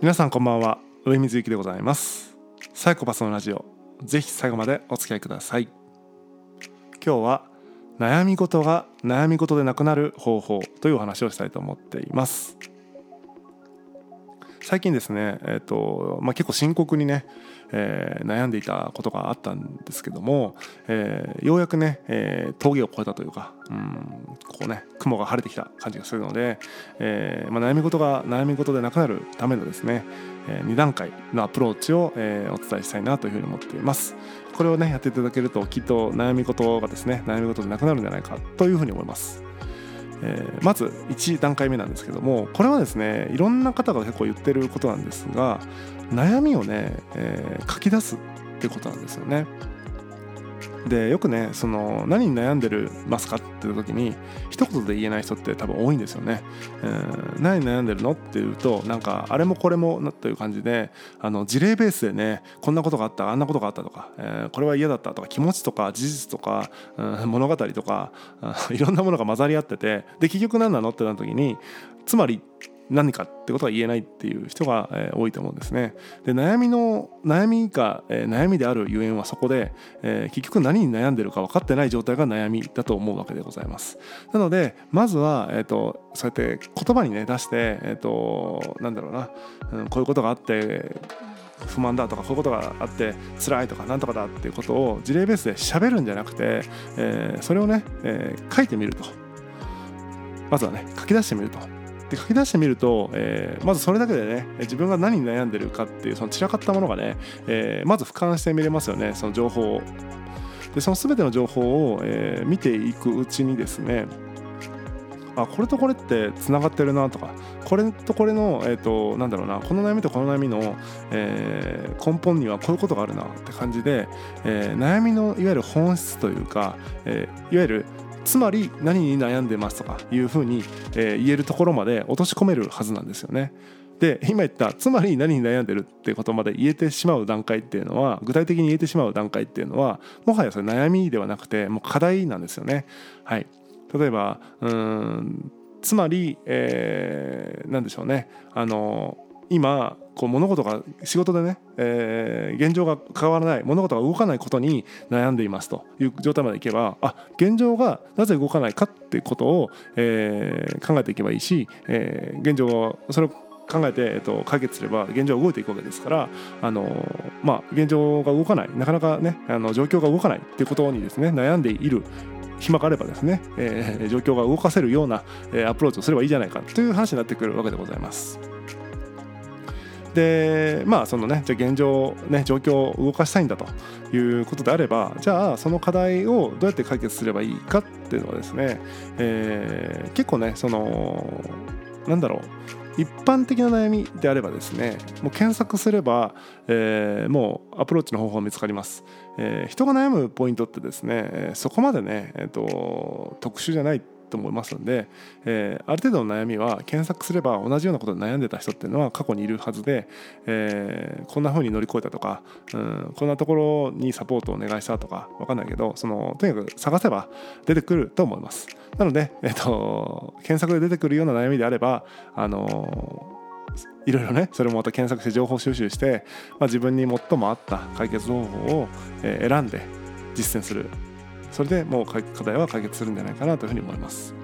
皆さんこんばんは。上水幸でございます。サイコパスのラジオ。ぜひ最後までお付き合いください。今日は悩み事が悩み事でなくなる方法というお話をしたいと思っています。最近ですね、えーとまあ、結構深刻にね、えー、悩んでいたことがあったんですけども、えー、ようやくね、えー、峠を越えたというか、うん、こうね雲が晴れてきた感じがするので、えまあ、悩み事が悩み事でなくなるためのですね、え2段階のアプローチを、えお伝えしたいなというふうに思っています。これをねやっていただけるときっと悩み事がですね悩み事でなくなるんじゃないかというふうに思います。えー、まず1段階目なんですけどもこれはですねいろんな方が結構言ってることなんですが悩みをね、えー、書き出すってことなんですよね。でよくねその何に悩んでるますかっていう時に一言で言えない人って多分多いんですよね。えー、何に悩んでるのっていうとなんかあれもこれもなという感じであの事例ベースでねこんなことがあったあんなことがあったとか、えー、これは嫌だったとか気持ちとか事実とか、うん、物語とか いろんなものが混ざり合っててで結局何なのってなった時につまり何かってことが言えないっていう人が、え、多いと思うんですね。で悩みの悩みが、え、悩みであるゆえんはそこで、え、結局何に悩んでるか分かってない状態が悩みだと思うわけでございます。なのでまずは、えーと、そうやって言葉にね出して、えーと、なんだろうな、うん、こういうことがあって不満だとかこういうことがあって辛いとかなんとかだっていうことを事例ベースで喋るんじゃなくて、えー、それをね、えー、書いてみるとまずはね書き出してみるとで書き出してみると、えー、まずそれだけでね自分が何に悩んでるかっていうその散らかったものがね、えー、まず俯瞰して見れますよねその情報を。でその全ての情報を、えー、見ていくうちにですねあこれとこれってつながってるなとかこれとこれの、えーと、なんだろうなこの悩みとこの悩みの、えー、根本にはこういうことがあるなって感じで、えー、悩みのいわゆる本質というか、えー、いわゆるつまり何に悩んでますとかいうふうに、え、言えるところまで落とし込めるはずなんですよね。で今言ったつまり何に悩んでるってことまで言えてしまう段階っていうのは具体的に言えてしまう段階っていうのはもはやそれ悩みではなくてもう課題なんですよね。はい、例えばうんつまり、えー、何でしょうねあの今こう物事が仕事でね、えー、現状が変わらない物事が動かないことに悩んでいますという状態までいけばあ現状がなぜ動かないかっていうことを、えー、考えていけばいいし、えー、現状それを考えて、えっと、解決すれば現状は動いていくわけですからあの、まあ、現状が動かないなかなかねあの状況が動かないっていうことにですね悩んでいる暇があればですね、えー、状況が動かせるような、えー、アプローチをすればいいじゃないかという話になってくるわけでございます。でまあそのねじゃ現状ね状況を動かしたいんだということであればじゃあその課題をどうやって解決すればいいかっていうのはですね、えー、結構ねそのなんだろう一般的な悩みであればですねもう検索すれば、えー、もうアプローチの方法見つかります、えー、人が悩むポイントってですねそこまでね、えーと特殊じゃないと思いますので、えー、ある程度の悩みは検索すれば同じようなことで悩んでた人っていうのは過去にいるはずで、えー、こんな風に乗り越えたとか、うん、こんなところにサポートをお願いしたとか分かんないけどそのとにかく探せば出てくると思います。なので、えーと、検索で出てくるような悩みであればあのいろいろねそれもまた検索して情報収集して、まあ、自分に最も合った解決方法を選んで実践するそれでもう課題は解決するんじゃないかなというふうに思います。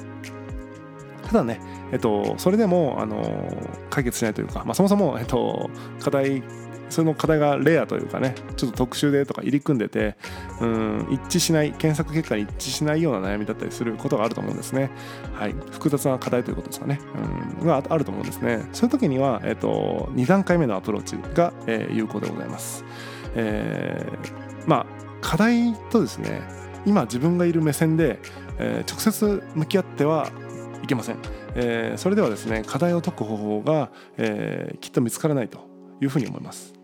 ただね、えっと、それでもあの解決しないというか、まあ、そもそも、えっと、課題その課題がレアというかねちょっと特殊でとか入り組んでてうん一致しない検索結果に一致しないような悩みだったりすることがあると思うんですね。はい。複雑な課題ということですかね。うんがあると思うんですね。そういう時には、えっと、2段階目のアプローチが、えー、有効でございます。えー、まあ課題とですね今自分がいる目線で、えー、直接向き合ってはいけません、えー、それではですね課題を解く方法が、えー、きっと見つからないというふうに思います。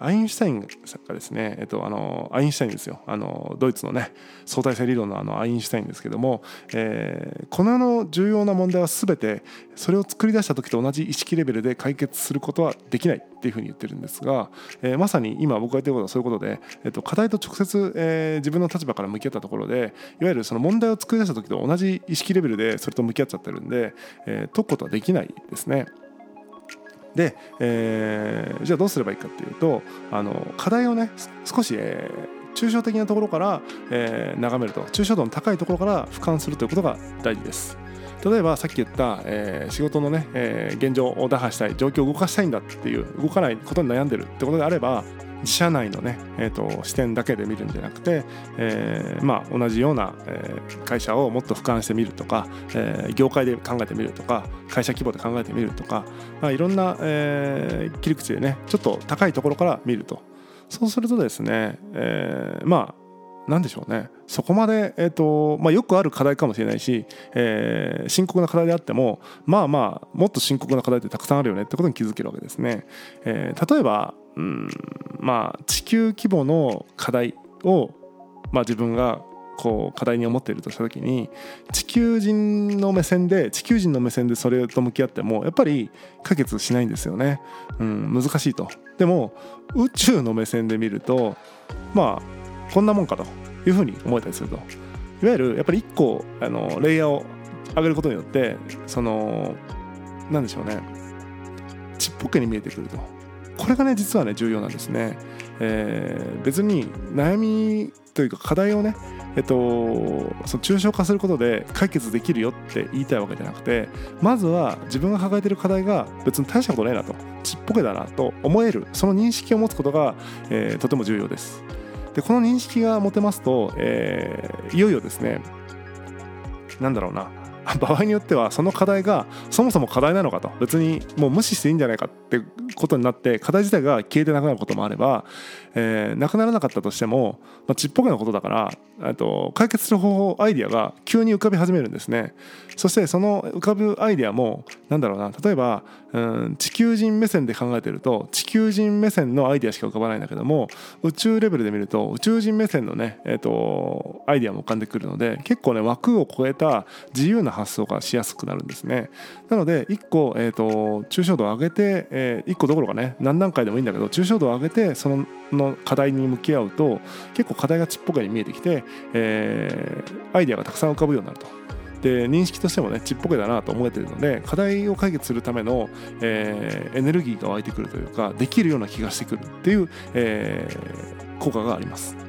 アインシュタインがですね、えっと、あのアインシュタインですよあのドイツのね相対性理論のあのアインシュタインですけども、えー、この世の重要な問題は全てそれを作り出した時と同じ意識レベルで解決することはできないっていうふうに言ってるんですが、えー、まさに今僕が言ってることはそういうことで、えっと、課題と直接、えー、自分の立場から向き合ったところでいわゆるその問題を作り出した時と同じ意識レベルでそれと向き合っちゃってるんで、えー、解くことはできないですね。で、えー、じゃあどうすればいいかっていうとあの課題をね少し、えー、抽象的なところから、えー、眺めると抽象度の高いところから俯瞰するということが大事です。例えばさっき言った、えー、仕事のね、えー、現状を打破したい状況を動かしたいんだっていう動かないことに悩んでるってことであれば社内のね、えーと、視点だけで見るんじゃなくて、えーまあ、同じような、えー、会社をもっと俯瞰してみるとか、えー、業界で考えてみるとか会社規模で考えてみるとか、まあ、いろんな、えー、切り口でねちょっと高いところから見るとそうするとですね、えー、まあ何でしょうねそこまで、えーとまあ、よくある課題かもしれないし、えー、深刻な課題であってもまあまあもっと深刻な課題ってたくさんあるよねってことに気づけるわけですね。えー、例えばうん。まあ地球規模の課題を、まあ、自分がこう課題に思っているとした時に地球人の目線で地球人の目線でそれと向き合ってもやっぱり解決しないんですよね、うん、難しいと。でも宇宙の目線で見るとまあこんなもんかというふうに思えたりすると。いわゆるやっぱり1個あのレイヤーを上げることによってその何でしょうね。ちっぽけに見えてくると。これがね実はね重要なんですね、えー、別に悩みというか課題をねえっと、その抽象化することで解決できるよって言いたいわけじゃなくてまずは自分が抱えてる課題が別に大したことないなとちっぽけだなと思えるその認識を持つことが、えー、とても重要です。でこの認識が持てますと、えー、いよいよですねなんだろうな場合によってはその課題がそもそも課題なのかと別にもう無視していいんじゃないかってことになって課題自体が消えてなくなることもあれば、えー、なくならなかったとしても、まあ、ちっぽけなことだからと解決する方法アイディアが急に浮かび始めるんですね。そしてその浮かぶアイディアもなんだろうな例えば、うん、地球人目線で考えてると地球人目線のアイディアしか浮かばないんだけども宇宙レベルで見ると宇宙人目線のね、えーと、アイディアも浮かんでくるので結構ね枠を超えた自由な発想がしやすくなるんですね。なので1個、えーと、抽象度を上げて、えー、1個どころかね何段階でもいいんだけど抽象度を上げてその課題に向き合うと結構課題がちっぽけに見えてきて、えー、アイデアがたくさん浮かぶようになると。で認識としてもねちっぽけだなと思えてるので課題を解決するための、えー、エネルギーが湧いてくるというかできるような気がしてくるっていう、えー、効果があります。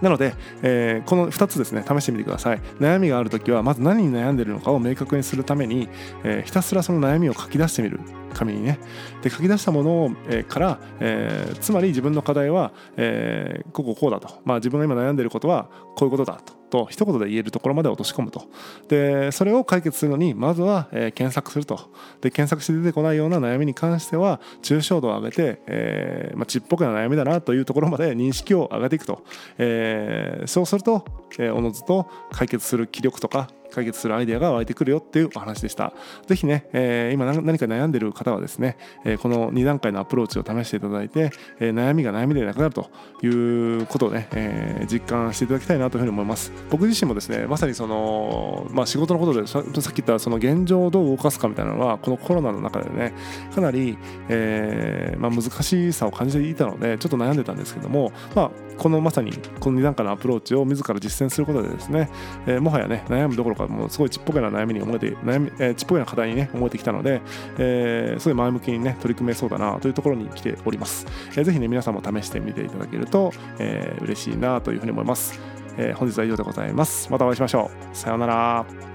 なので、えー、この2つですね試してみてください。悩みがあるときはまず何に悩んでいるのかを明確にするために、えー、ひたすらその悩みを書き出してみる。紙にね。で書き出したものを、えー、から、えー、つまり自分の課題は、えー、こここうだと、まあ、自分が今悩んでいることはこういうことだと。と一言で言えるところまで落とし込むと。でそれを解決するのにまずは、えー、検索すると。で検索して出てこないような悩みに関しては抽象度を上げて、えーまあ、ちっぽけな悩みだなというところまで認識を上げていくと、えー、そうすると、えー、おのずと解決する気力とか解決するアイデアが湧いてくるよっていうお話でした。是非ね、えー、今何か悩んでる方はですね、えー、この2段階のアプローチを試していただいて、えー、悩みが悩みでなくなるということをね、え実感していただきたいなというふうに思います。僕自身もですねまさにその、まあ、仕事のことでさっき言ったその現状をどう動かすかみたいなのはこのコロナの中でねかなり、えまあ、難しさを感じていたのでちょっと悩んでたんですけども、まあ、このまさにこの2段階のアプローチを自ら実践することでですね、えもはやね悩むどころかもうすごいちっぽけな悩みに思えて悩み、えー、ちっぽけな課題にね思えてきたので、えー、すごい前向きにね取り組めそうだなというところに来ております、えー、ぜひね皆さんも試してみていただけると、えー、嬉しいなというふうに思います、えー、本日は以上でございます。またお会いしましょう。さようなら。